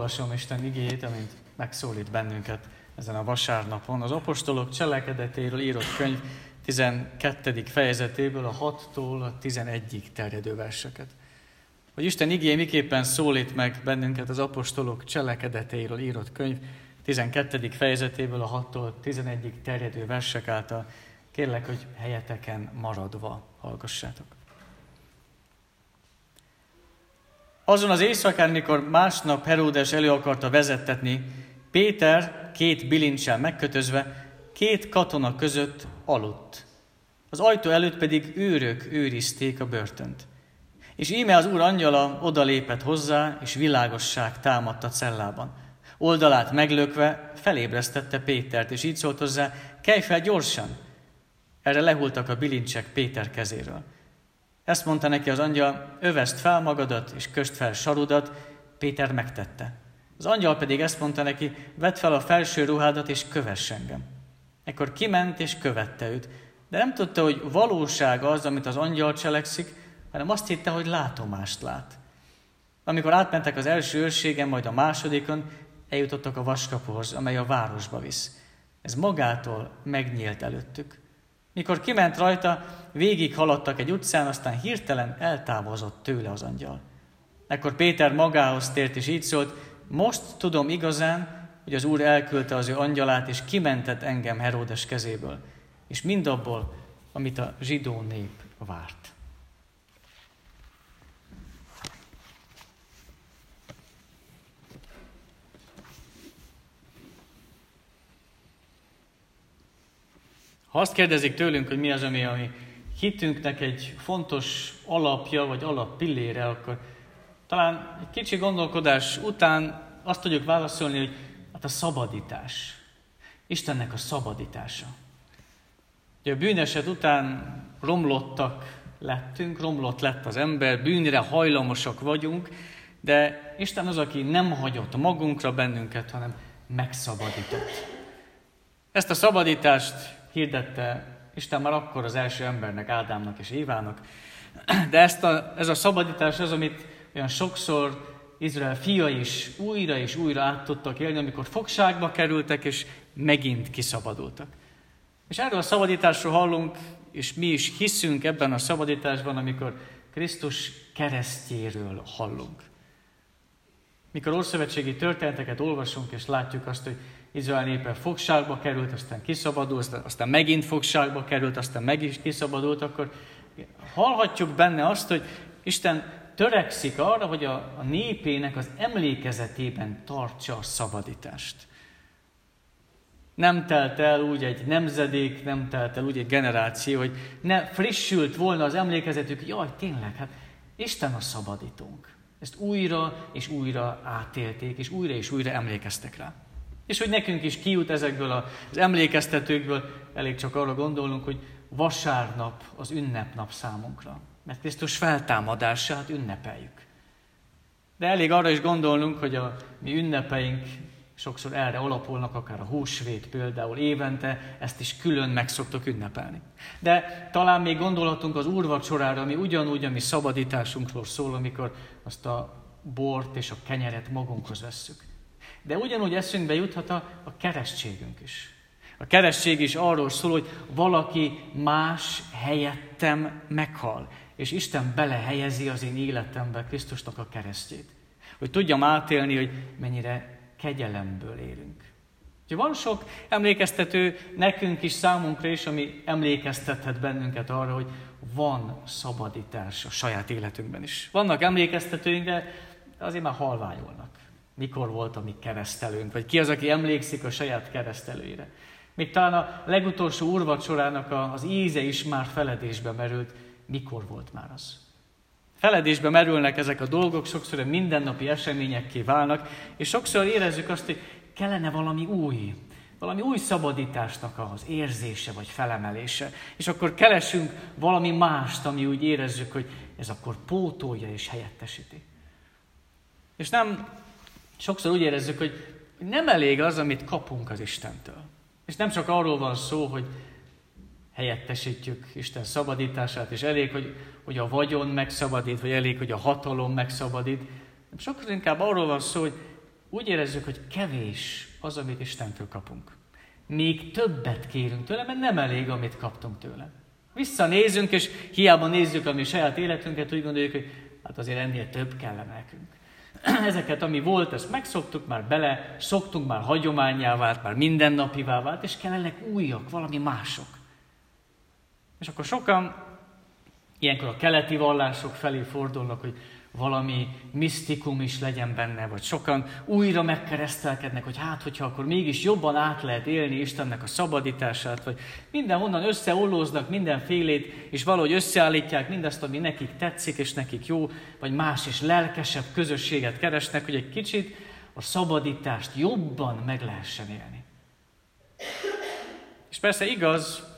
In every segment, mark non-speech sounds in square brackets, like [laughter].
olvasom Isten igéjét, amint megszólít bennünket ezen a vasárnapon. Az apostolok cselekedetéről írott könyv 12. fejezetéből a 6-tól a 11-ig terjedő verseket. Hogy Isten igéje miképpen szólít meg bennünket az apostolok cselekedetéről írott könyv 12. fejezetéből a 6-tól 11-ig terjedő versek által. Kérlek, hogy helyeteken maradva hallgassátok. Azon az éjszakán, mikor másnap Heródes elő akarta vezettetni, Péter két bilincsel megkötözve, két katona között aludt. Az ajtó előtt pedig őrök őrizték a börtönt. És íme az úr angyala odalépett hozzá, és világosság támadt a cellában. Oldalát meglökve felébresztette Pétert, és így szólt hozzá, kelj fel gyorsan! Erre lehultak a bilincsek Péter kezéről. Ezt mondta neki az angyal, öveszt fel magadat, és köst fel sarudat, Péter megtette. Az angyal pedig ezt mondta neki, vedd fel a felső ruhádat, és kövess engem. Ekkor kiment, és követte őt. De nem tudta, hogy valóság az, amit az angyal cselekszik, hanem azt hitte, hogy látomást lát. Amikor átmentek az első őrségen, majd a másodikon, eljutottak a vaskapuhoz, amely a városba visz. Ez magától megnyílt előttük. Mikor kiment rajta, végig haladtak egy utcán, aztán hirtelen eltávozott tőle az angyal. Ekkor Péter magához tért, és így szólt, most tudom igazán, hogy az Úr elküldte az ő angyalát, és kimentett engem Heródes kezéből, és mindabból, amit a zsidó nép várt. Ha azt kérdezik tőlünk, hogy mi az, ami a mi hitünknek egy fontos alapja, vagy alappillére, akkor talán egy kicsi gondolkodás után azt tudjuk válaszolni, hogy hát a szabadítás. Istennek a szabadítása. Ugye a bűneset után romlottak lettünk, romlott lett az ember, bűnre hajlamosak vagyunk, de Isten az, aki nem hagyott magunkra bennünket, hanem megszabadított. Ezt a szabadítást hirdette Isten már akkor az első embernek, Ádámnak és Évának. De ezt a, ez a szabadítás az, amit olyan sokszor Izrael fia is újra és újra át tudtak élni, amikor fogságba kerültek, és megint kiszabadultak. És erről a szabadításról hallunk, és mi is hiszünk ebben a szabadításban, amikor Krisztus keresztjéről hallunk. Mikor ószövetségi történeteket olvasunk, és látjuk azt, hogy Izrael népe fogságba került, aztán kiszabadult, aztán megint fogságba került, aztán meg is kiszabadult, akkor hallhatjuk benne azt, hogy Isten törekszik arra, hogy a, a népének az emlékezetében tartsa a szabadítást. Nem telt el úgy egy nemzedék, nem telt el úgy egy generáció, hogy ne frissült volna az emlékezetük, jaj, tényleg, hát Isten a szabadítónk. Ezt újra és újra átélték, és újra és újra emlékeztek rá. És hogy nekünk is kijut ezekből az emlékeztetőkből, elég csak arra gondolnunk, hogy vasárnap az ünnepnap számunkra. Mert Krisztus feltámadását ünnepeljük. De elég arra is gondolnunk, hogy a mi ünnepeink sokszor erre alapulnak, akár a húsvét például évente, ezt is külön meg szoktok ünnepelni. De talán még gondolhatunk az úrvacsorára, ami ugyanúgy a mi szabadításunkról szól, amikor azt a bort és a kenyeret magunkhoz vesszük. De ugyanúgy eszünkbe juthat a, a keresztségünk is. A keresztség is arról szól, hogy valaki más helyettem meghal, és Isten belehelyezi az én életembe Krisztusnak a keresztjét. Hogy tudjam átélni, hogy mennyire kegyelemből élünk. Úgyhogy van sok emlékeztető nekünk is, számunkra is, ami emlékeztethet bennünket arra, hogy van szabadítás a saját életünkben is. Vannak emlékeztetőink, de azért már halványolnak mikor volt a mi keresztelőnk, vagy ki az, aki emlékszik a saját keresztelőire. Még talán a legutolsó úrvacsorának az íze is már feledésbe merült, mikor volt már az. Feledésbe merülnek ezek a dolgok, sokszor mindennapi eseményekké válnak, és sokszor érezzük azt, hogy kellene valami új, valami új szabadításnak az érzése vagy felemelése. És akkor keresünk valami mást, ami úgy érezzük, hogy ez akkor pótolja és helyettesíti. És nem sokszor úgy érezzük, hogy nem elég az, amit kapunk az Istentől. És nem csak arról van szó, hogy helyettesítjük Isten szabadítását, és elég, hogy, hogy a vagyon megszabadít, vagy elég, hogy a hatalom megszabadít. Sokszor inkább arról van szó, hogy úgy érezzük, hogy kevés az, amit Istentől kapunk. Még többet kérünk tőle, mert nem elég, amit kaptunk tőle. Visszanézünk, és hiába nézzük a mi saját életünket, úgy gondoljuk, hogy hát azért ennél több kellene nekünk. [clears throat] Ezeket, ami volt, ezt megszoktuk, már bele, szoktunk, már hagyományá vált, már mindennapivá vált, és kellenek újak, valami mások. És akkor sokan ilyenkor a keleti vallások felé fordulnak, hogy valami misztikum is legyen benne, vagy sokan újra megkeresztelkednek, hogy hát, hogyha akkor mégis jobban át lehet élni Istennek a szabadítását, vagy mindenhonnan összeollóznak mindenfélét, és valahogy összeállítják mindazt, ami nekik tetszik, és nekik jó, vagy más és lelkesebb közösséget keresnek, hogy egy kicsit a szabadítást jobban meg lehessen élni. És persze igaz,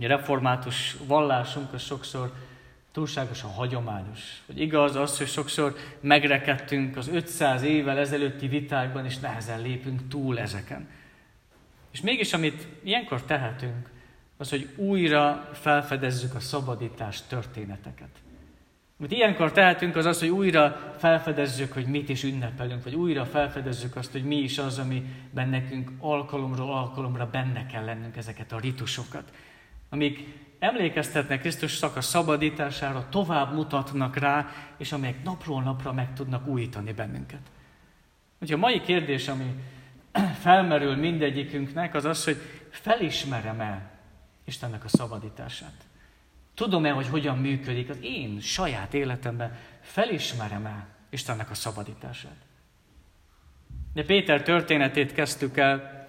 a református vallásunk az sokszor túlságosan hagyományos. Hogy igaz az, hogy sokszor megrekedtünk az 500 évvel ezelőtti vitákban, és nehezen lépünk túl ezeken. És mégis, amit ilyenkor tehetünk, az, hogy újra felfedezzük a szabadítás történeteket. Amit ilyenkor tehetünk, az az, hogy újra felfedezzük, hogy mit is ünnepelünk, vagy újra felfedezzük azt, hogy mi is az, amiben nekünk alkalomról alkalomra benne kell lennünk ezeket a ritusokat, amik emlékeztetnek Krisztusnak a szabadítására, tovább mutatnak rá, és amelyek napról napra meg tudnak újítani bennünket. Ugye a mai kérdés, ami [clears throat] felmerül mindegyikünknek, az az, hogy felismerem-e Istennek a szabadítását. Tudom-e, hogy hogyan működik az én saját életemben, felismerem-e Istennek a szabadítását. De Péter történetét kezdtük el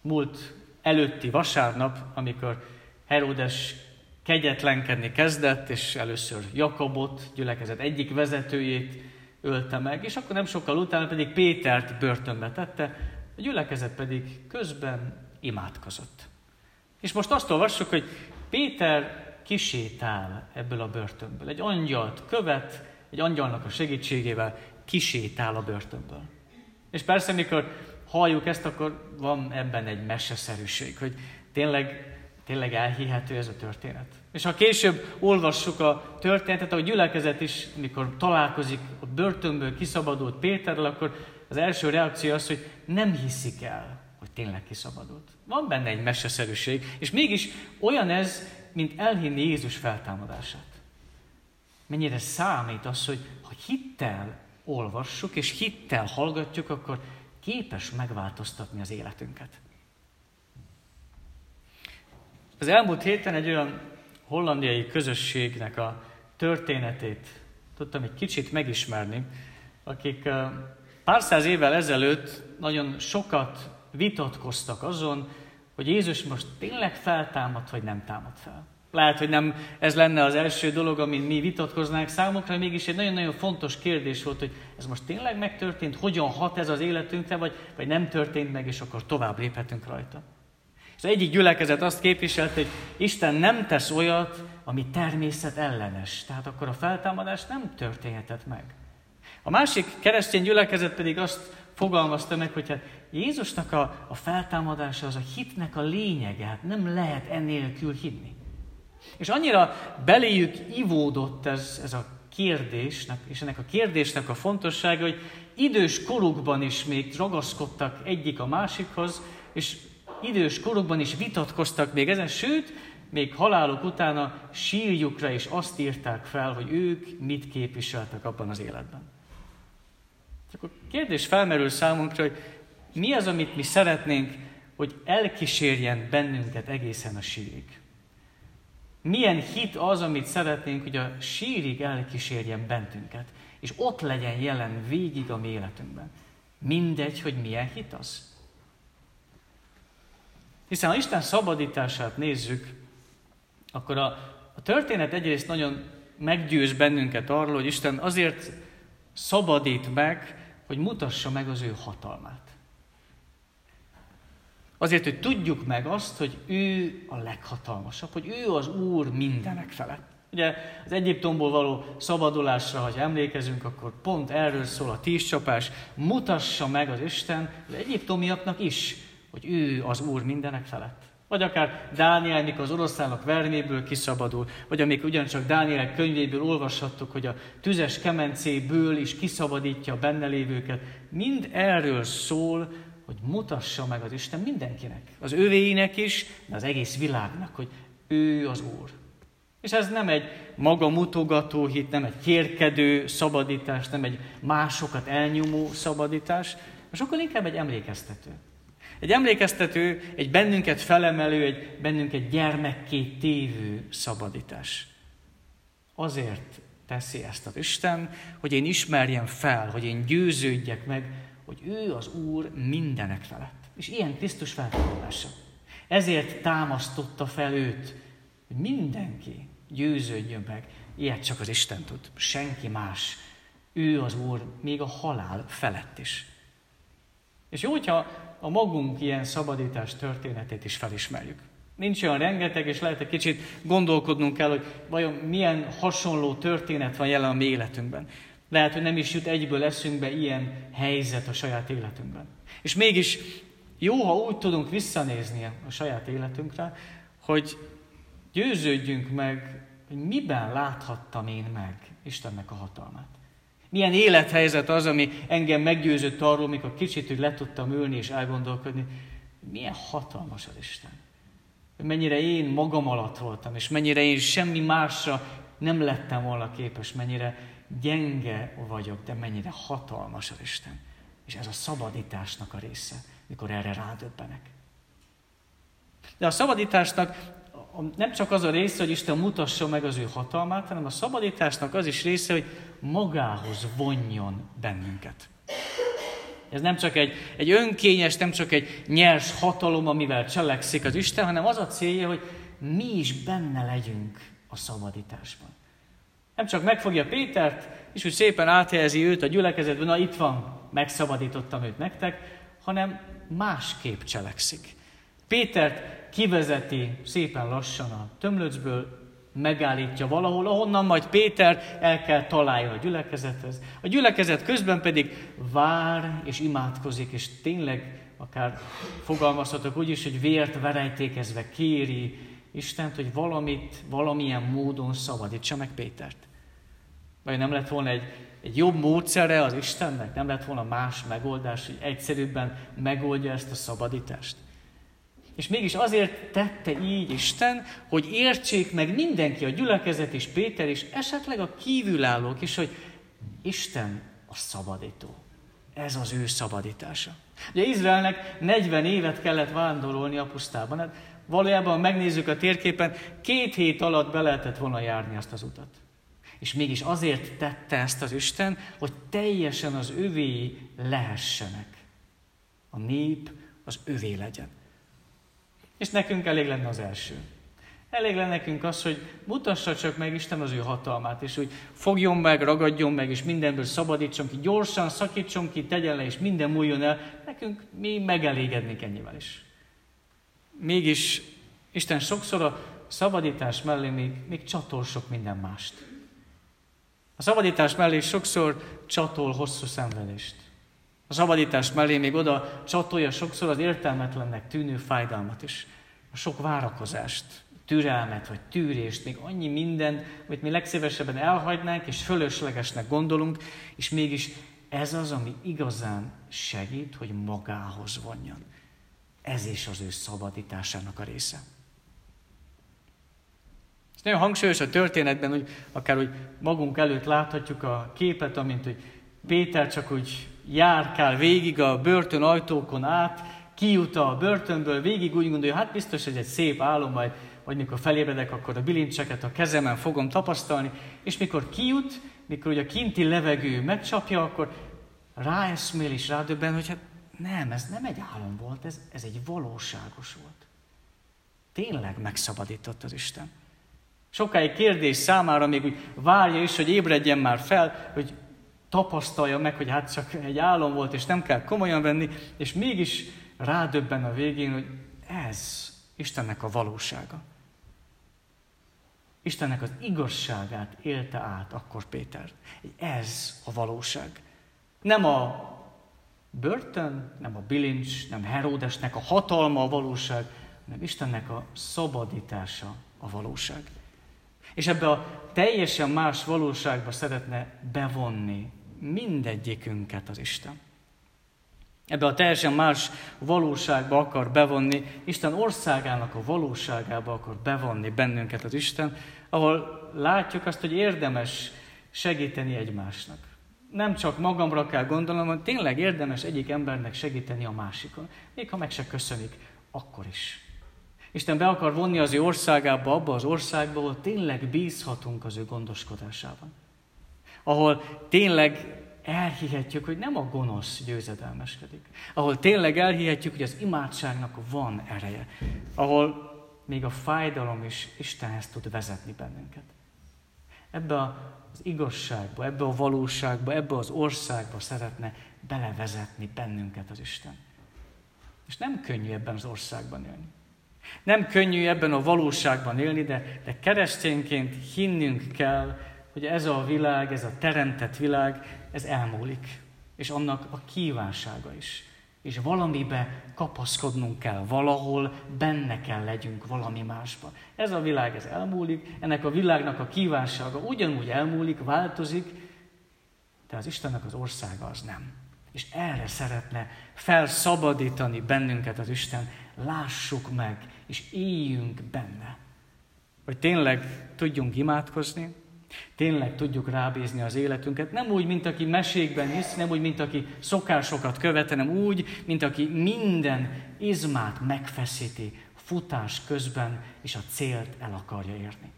múlt előtti vasárnap, amikor Herodes kegyetlenkedni kezdett, és először Jakobot, gyülekezet egyik vezetőjét ölte meg, és akkor nem sokkal utána pedig Pétert börtönbe tette, a gyülekezet pedig közben imádkozott. És most azt olvassuk, hogy Péter kisétál ebből a börtönből. Egy angyalt követ, egy angyalnak a segítségével kisétál a börtönből. És persze, mikor halljuk ezt, akkor van ebben egy meseszerűség, hogy tényleg, tényleg elhihető ez a történet. És ha később olvassuk a történetet, a gyülekezet is, mikor találkozik a börtönből kiszabadult Péterrel, akkor az első reakció az, hogy nem hiszik el, hogy tényleg kiszabadult. Van benne egy meseszerűség, és mégis olyan ez, mint elhinni Jézus feltámadását. Mennyire számít az, hogy ha hittel olvassuk, és hittel hallgatjuk, akkor képes megváltoztatni az életünket. Az elmúlt héten egy olyan hollandiai közösségnek a történetét tudtam egy kicsit megismerni, akik pár száz évvel ezelőtt nagyon sokat vitatkoztak azon, hogy Jézus most tényleg feltámad, vagy nem támad fel. Lehet, hogy nem ez lenne az első dolog, amin mi vitatkoznánk számukra, mégis egy nagyon-nagyon fontos kérdés volt, hogy ez most tényleg megtörtént, hogyan hat ez az életünkre, vagy, vagy nem történt meg, és akkor tovább léphetünk rajta. És az egyik gyülekezet azt képviselte, hogy Isten nem tesz olyat, ami természet ellenes. Tehát akkor a feltámadás nem történhetett meg. A másik keresztény gyülekezet pedig azt fogalmazta meg, hogy hát Jézusnak a, a feltámadása az a hitnek a lényege, hát nem lehet ennélkül hinni. És annyira beléjük ivódott ez, ez a kérdésnek, és ennek a kérdésnek a fontossága, hogy idős korukban is még ragaszkodtak egyik a másikhoz, és idős korukban is vitatkoztak még ezen, sőt, még haláluk után a sírjukra is azt írták fel, hogy ők mit képviseltek abban az életben. Akkor kérdés felmerül számunkra, hogy mi az, amit mi szeretnénk, hogy elkísérjen bennünket egészen a sírig. Milyen hit az, amit szeretnénk, hogy a sírig elkísérjen bentünket, és ott legyen jelen végig a mi életünkben. Mindegy, hogy milyen hit az. Hiszen ha Isten szabadítását nézzük, akkor a, a történet egyrészt nagyon meggyőz bennünket arról, hogy Isten azért szabadít meg, hogy mutassa meg az ő hatalmát. Azért, hogy tudjuk meg azt, hogy ő a leghatalmasabb, hogy ő az Úr mindenek felett. Ugye az Egyiptomból való szabadulásra, ha emlékezünk, akkor pont erről szól a tízcsapás. Mutassa meg az Isten az egyiptomiaknak is, hogy ő az Úr mindenek felett. Vagy akár Dániel, mikor az oroszlánok verméből kiszabadul, vagy amik ugyancsak Dániel könyvéből olvashattuk, hogy a tüzes kemencéből is kiszabadítja a benne lévőket. Mind erről szól, hogy mutassa meg az Isten mindenkinek, az övéinek is, de az egész világnak, hogy ő az Úr. És ez nem egy maga mutogató hit, nem egy kérkedő szabadítás, nem egy másokat elnyomó szabadítás, sokkal inkább egy emlékeztető. Egy emlékeztető, egy bennünket felemelő, egy bennünket gyermekké tévő szabadítás. Azért teszi ezt az Isten, hogy én ismerjem fel, hogy én győződjek meg, hogy ő az Úr mindenek felett. És ilyen Krisztus feltámadása. Ezért támasztotta fel őt, hogy mindenki győződjön meg. Ilyet csak az Isten tud, senki más. Ő az Úr, még a halál felett is. És jó, hogyha a magunk ilyen szabadítás történetét is felismerjük. Nincs olyan rengeteg, és lehet egy kicsit gondolkodnunk kell, hogy vajon milyen hasonló történet van jelen a mi életünkben. Lehet, hogy nem is jut egyből eszünkbe ilyen helyzet a saját életünkben. És mégis jó, ha úgy tudunk visszanézni a saját életünkre, hogy győződjünk meg, hogy miben láthattam én meg Istennek a hatalmát. Milyen élethelyzet az, ami engem meggyőzött arról, mikor kicsit hogy le tudtam ülni és elgondolkodni, milyen hatalmas az Isten. Mennyire én magam alatt voltam, és mennyire én semmi másra nem lettem volna képes, mennyire gyenge vagyok, de mennyire hatalmas az Isten. És ez a szabadításnak a része, mikor erre rádöbbenek. De a szabadításnak nem csak az a része, hogy Isten mutassa meg az ő hatalmát, hanem a szabadításnak az is része, hogy magához vonjon bennünket. Ez nem csak egy, egy önkényes, nem csak egy nyers hatalom, amivel cselekszik az Isten, hanem az a célja, hogy mi is benne legyünk a szabadításban. Nem csak megfogja Pétert, és úgy szépen áthelyezi őt a gyülekezetben, na itt van, megszabadítottam őt nektek, hanem másképp cselekszik. Pétert kivezeti szépen lassan a tömlöcből, megállítja valahol, ahonnan majd Péter el kell találjon a gyülekezethez. A gyülekezet közben pedig vár és imádkozik, és tényleg akár fogalmazhatok úgy is, hogy vért verejtékezve kéri Istent, hogy valamit, valamilyen módon szabadítsa meg Pétert. Vagy nem lett volna egy, egy jobb módszere az Istennek? Nem lett volna más megoldás, hogy egyszerűbben megoldja ezt a szabadítást? És mégis azért tette így Isten, hogy értsék meg mindenki, a gyülekezet és Péter, és esetleg a kívülállók is, hogy Isten a szabadító. Ez az ő szabadítása. Ugye Izraelnek 40 évet kellett vándorolni a pusztában. Hát valójában megnézzük a térképen, két hét alatt be lehetett volna járni azt az utat. És mégis azért tette ezt az Isten, hogy teljesen az övé lehessenek. A nép az övé legyen. És nekünk elég lenne az első. Elég lenne nekünk az, hogy mutassa csak meg Isten az ő hatalmát, és hogy fogjon meg, ragadjon meg, és mindenből szabadítson ki, gyorsan szakítson ki, tegyen le, és minden múljon el. Nekünk mi megelégednénk ennyivel is. Mégis Isten sokszor a szabadítás mellé még, még csatol sok minden mást. A szabadítás mellé sokszor csatol hosszú szenvedést. A szabadítás mellé még oda csatolja sokszor az értelmetlennek tűnő fájdalmat is. A sok várakozást, türelmet vagy tűrést, még annyi minden, amit mi legszívesebben elhagynánk és fölöslegesnek gondolunk, és mégis ez az, ami igazán segít, hogy magához vonjon. Ez is az ő szabadításának a része. És nagyon hangsúlyos a történetben, hogy akár hogy magunk előtt láthatjuk a képet, amint hogy Péter csak úgy járkál végig a börtön ajtókon át, kijut a börtönből, végig úgy gondolja, hát biztos ez egy szép álom, majd, vagy mikor felébredek, akkor a bilincseket a kezemen fogom tapasztalni, és mikor kijut, mikor ugye a kinti levegő megcsapja, akkor ráeszmél és rádöbben, hogy hát nem, ez nem egy álom volt, ez, ez egy valóságos volt. Tényleg megszabadított az Isten. Sokáig kérdés számára még úgy várja is, hogy ébredjen már fel, hogy tapasztalja meg, hogy hát csak egy álom volt, és nem kell komolyan venni, és mégis rádöbben a végén, hogy ez Istennek a valósága. Istennek az igazságát élte át akkor Péter. Ez a valóság. Nem a börtön, nem a bilincs, nem Heródesnek a hatalma a valóság, hanem Istennek a szabadítása a valóság. És ebbe a teljesen más valóságba szeretne bevonni mindegyikünket az Isten. Ebbe a teljesen más valóságba akar bevonni, Isten országának a valóságába akar bevonni bennünket az Isten, ahol látjuk azt, hogy érdemes segíteni egymásnak. Nem csak magamra kell gondolnom, hanem tényleg érdemes egyik embernek segíteni a másikon. Még ha meg se köszönik, akkor is. Isten be akar vonni az ő országába, abba az országba, ahol tényleg bízhatunk az ő gondoskodásában. Ahol tényleg elhihetjük, hogy nem a gonosz győzedelmeskedik. Ahol tényleg elhihetjük, hogy az imádságnak van ereje. Ahol még a fájdalom is Istenhez tud vezetni bennünket. Ebbe az igazságba, ebbe a valóságba, ebbe az országba szeretne belevezetni bennünket az Isten. És nem könnyű ebben az országban élni. Nem könnyű ebben a valóságban élni, de, de keresztényként hinnünk kell, hogy ez a világ, ez a teremtett világ, ez elmúlik. És annak a kívánsága is. És valamibe kapaszkodnunk kell, valahol benne kell legyünk valami másba. Ez a világ, ez elmúlik, ennek a világnak a kívánsága ugyanúgy elmúlik, változik, de az Istennek az országa az nem. És erre szeretne felszabadítani bennünket az Isten, lássuk meg, és éljünk benne. Hogy tényleg tudjunk imádkozni, tényleg tudjuk rábízni az életünket, nem úgy, mint aki mesékben hisz, nem úgy, mint aki szokásokat követ, hanem úgy, mint aki minden izmát megfeszíti futás közben, és a célt el akarja érni.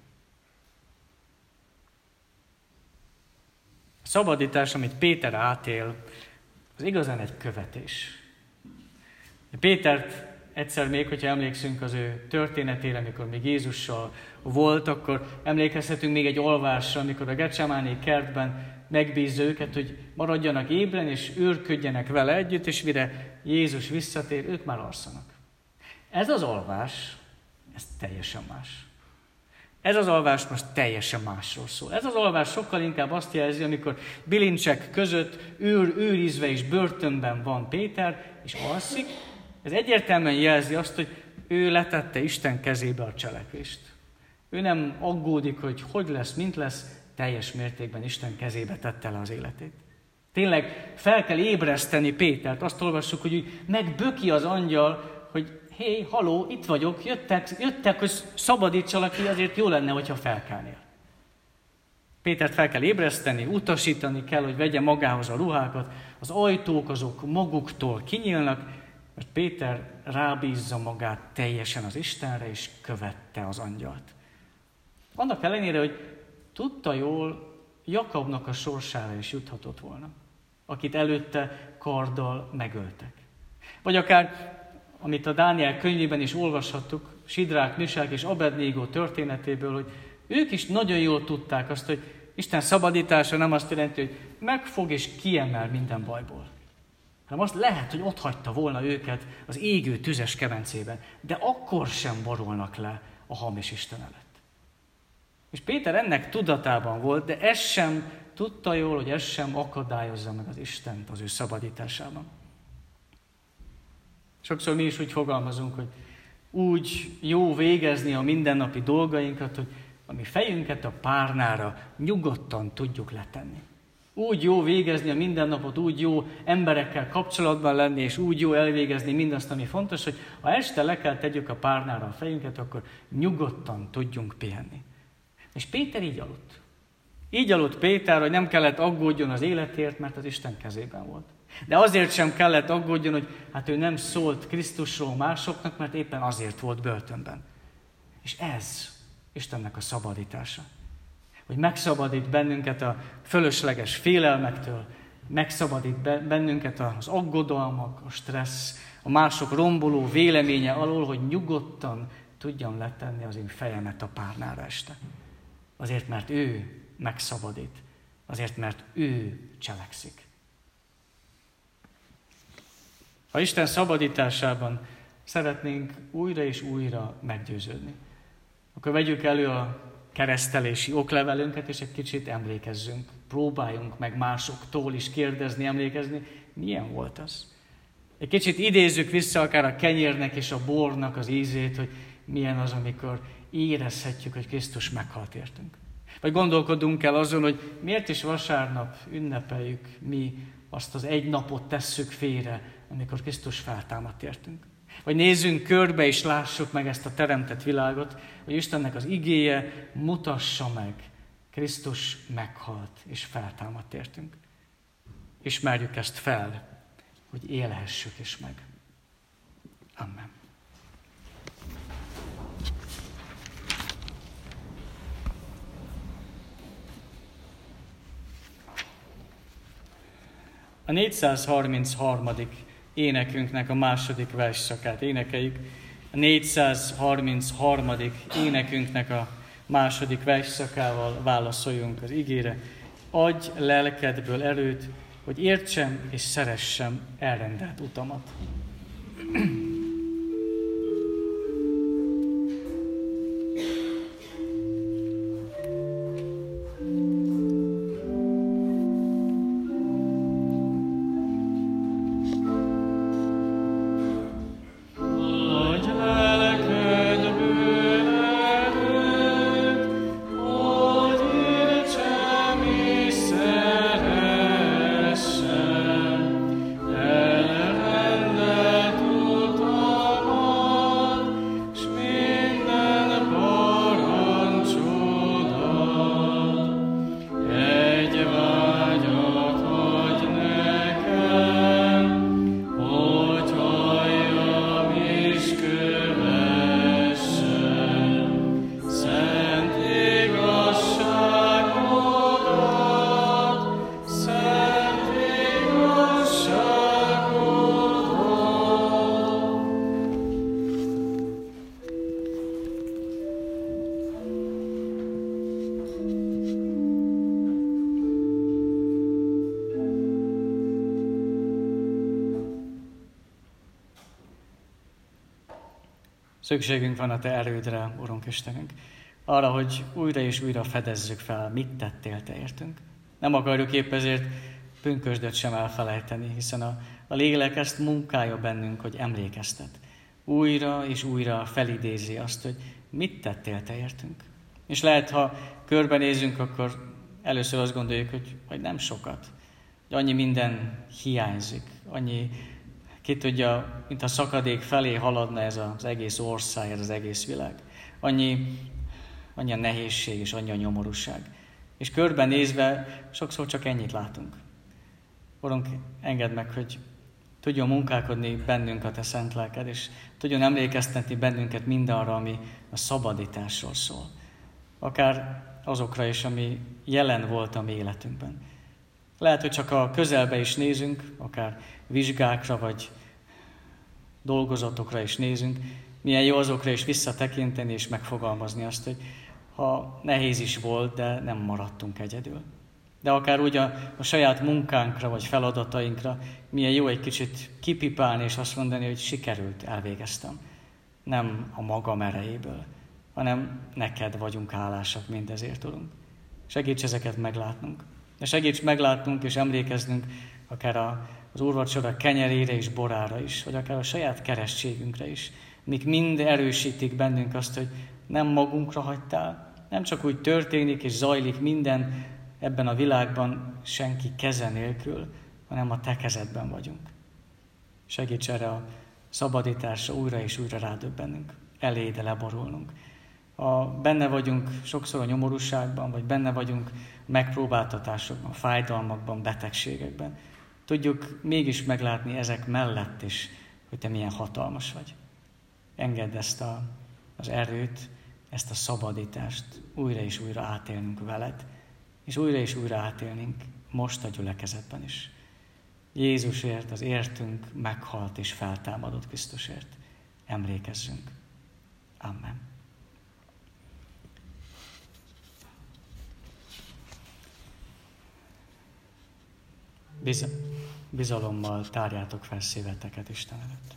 A szabadítás, amit Péter átél, az igazán egy követés. Pétert egyszer még, hogyha emlékszünk az ő történetére, amikor még Jézussal volt, akkor emlékezhetünk még egy olvásra, amikor a Gecsemáné kertben megbízza őket, hogy maradjanak ébren és őrködjenek vele együtt, és mire Jézus visszatér, ők már alszanak. Ez az alvás, ez teljesen más. Ez az alvás most teljesen másról szól. Ez az alvás sokkal inkább azt jelzi, amikor bilincsek között őr, őrizve és börtönben van Péter, és alszik, ez egyértelműen jelzi azt, hogy ő letette Isten kezébe a cselekvést. Ő nem aggódik, hogy hogy lesz, mint lesz, teljes mértékben Isten kezébe tette le az életét. Tényleg fel kell ébreszteni Pétert. Azt olvassuk, hogy megböki az angyal, hogy hé, haló, itt vagyok, jöttek, jöttek, hogy szabadítsalak ki, azért jó lenne, hogyha felkelnél. Pétert fel kell ébreszteni, utasítani kell, hogy vegye magához a ruhákat, az ajtók azok maguktól kinyílnak, mert Péter rábízza magát teljesen az Istenre, és követte az angyalt. Annak ellenére, hogy tudta jól, Jakabnak a sorsára is juthatott volna, akit előtte karddal megöltek. Vagy akár, amit a Dániel könyvében is olvashattuk, Sidrák, Misák és Abednégó történetéből, hogy ők is nagyon jól tudták azt, hogy Isten szabadítása nem azt jelenti, hogy megfog és kiemel minden bajból hanem azt lehet, hogy ott hagyta volna őket az égő tüzes kemencében, de akkor sem borulnak le a hamis Isten előtt. És Péter ennek tudatában volt, de ez sem tudta jól, hogy ez sem akadályozza meg az Istent az ő szabadításában. Sokszor mi is úgy fogalmazunk, hogy úgy jó végezni a mindennapi dolgainkat, hogy a mi fejünket a párnára nyugodtan tudjuk letenni. Úgy jó végezni a mindennapot, úgy jó emberekkel kapcsolatban lenni, és úgy jó elvégezni mindazt, ami fontos, hogy ha este le kell tegyük a párnára a fejünket, akkor nyugodtan tudjunk pihenni. És Péter így aludt. Így aludt Péter, hogy nem kellett aggódjon az életért, mert az Isten kezében volt. De azért sem kellett aggódjon, hogy hát ő nem szólt Krisztusról másoknak, mert éppen azért volt börtönben. És ez Istennek a szabadítása hogy megszabadít bennünket a fölösleges félelmektől, megszabadít bennünket az aggodalmak, a stressz, a mások romboló véleménye alól, hogy nyugodtan tudjam letenni az én fejemet a párnára este. Azért, mert ő megszabadít. Azért, mert ő cselekszik. Ha Isten szabadításában szeretnénk újra és újra meggyőződni, akkor vegyük elő a keresztelési oklevelünket, és egy kicsit emlékezzünk. Próbáljunk meg másoktól is kérdezni, emlékezni, milyen volt az. Egy kicsit idézzük vissza akár a kenyérnek és a bornak az ízét, hogy milyen az, amikor érezhetjük, hogy Krisztus meghalt értünk. Vagy gondolkodunk el azon, hogy miért is vasárnap ünnepeljük mi azt az egy napot tesszük félre, amikor Krisztus feltámadt értünk. Vagy nézzünk körbe és lássuk meg ezt a teremtett világot, hogy Istennek az igéje mutassa meg, Krisztus meghalt és feltámadt értünk. Ismerjük ezt fel, hogy élhessük is meg. Amen. A 433. énekünknek a második versszakát énekeljük. A 433. énekünknek a második versszakával válaszoljunk az igére. Adj lelkedből erőt, hogy értsem és szeressem elrendelt utamat. Szükségünk van a Te erődre, Urunk Istenünk, arra, hogy újra és újra fedezzük fel, mit tettél Te értünk. Nem akarjuk épp ezért pünkösdöt sem elfelejteni, hiszen a, a lélek ezt munkálja bennünk, hogy emlékeztet. Újra és újra felidézi azt, hogy mit tettél Te értünk. És lehet, ha körbenézünk, akkor először azt gondoljuk, hogy, hogy nem sokat, hogy annyi minden hiányzik, annyi ki tudja, mint a szakadék felé haladna ez az egész ország, ez az egész világ. Annyi, annyi a nehézség és annyi a nyomorúság. És körbenézve sokszor csak ennyit látunk. Urunk, engedd meg, hogy tudjon munkálkodni bennünk a Te szent lelked, és tudjon emlékeztetni bennünket mindarra, ami a szabadításról szól. Akár azokra is, ami jelen volt a mi életünkben. Lehet, hogy csak a közelbe is nézünk, akár vizsgákra, vagy dolgozatokra is nézünk, milyen jó azokra is visszatekinteni és megfogalmazni azt, hogy ha nehéz is volt, de nem maradtunk egyedül. De akár úgy a, a saját munkánkra vagy feladatainkra, milyen jó egy kicsit kipipálni és azt mondani, hogy sikerült, elvégeztem. Nem a magam erejéből, hanem neked vagyunk hálásak mindezért, Urunk. Segíts ezeket meglátnunk. De segíts meglátnunk és emlékeznünk akár a, az úrvacsora kenyerére és borára is, vagy akár a saját keresztségünkre is, mik mind erősítik bennünk azt, hogy nem magunkra hagytál, nem csak úgy történik és zajlik minden ebben a világban senki keze nélkül, hanem a te kezedben vagyunk. Segíts erre a szabadításra újra és újra rádöbbenünk, eléde leborulnunk. A, benne vagyunk sokszor a nyomorúságban, vagy benne vagyunk megpróbáltatásokban, fájdalmakban, betegségekben tudjuk mégis meglátni ezek mellett is, hogy te milyen hatalmas vagy. Engedd ezt a, az erőt, ezt a szabadítást újra és újra átélnünk veled, és újra és újra átélnünk most a gyülekezetben is. Jézusért, az értünk meghalt és feltámadott Krisztusért emlékezzünk. Amen. Biz- bizalommal tárjátok fel szíveteket Isten előtt.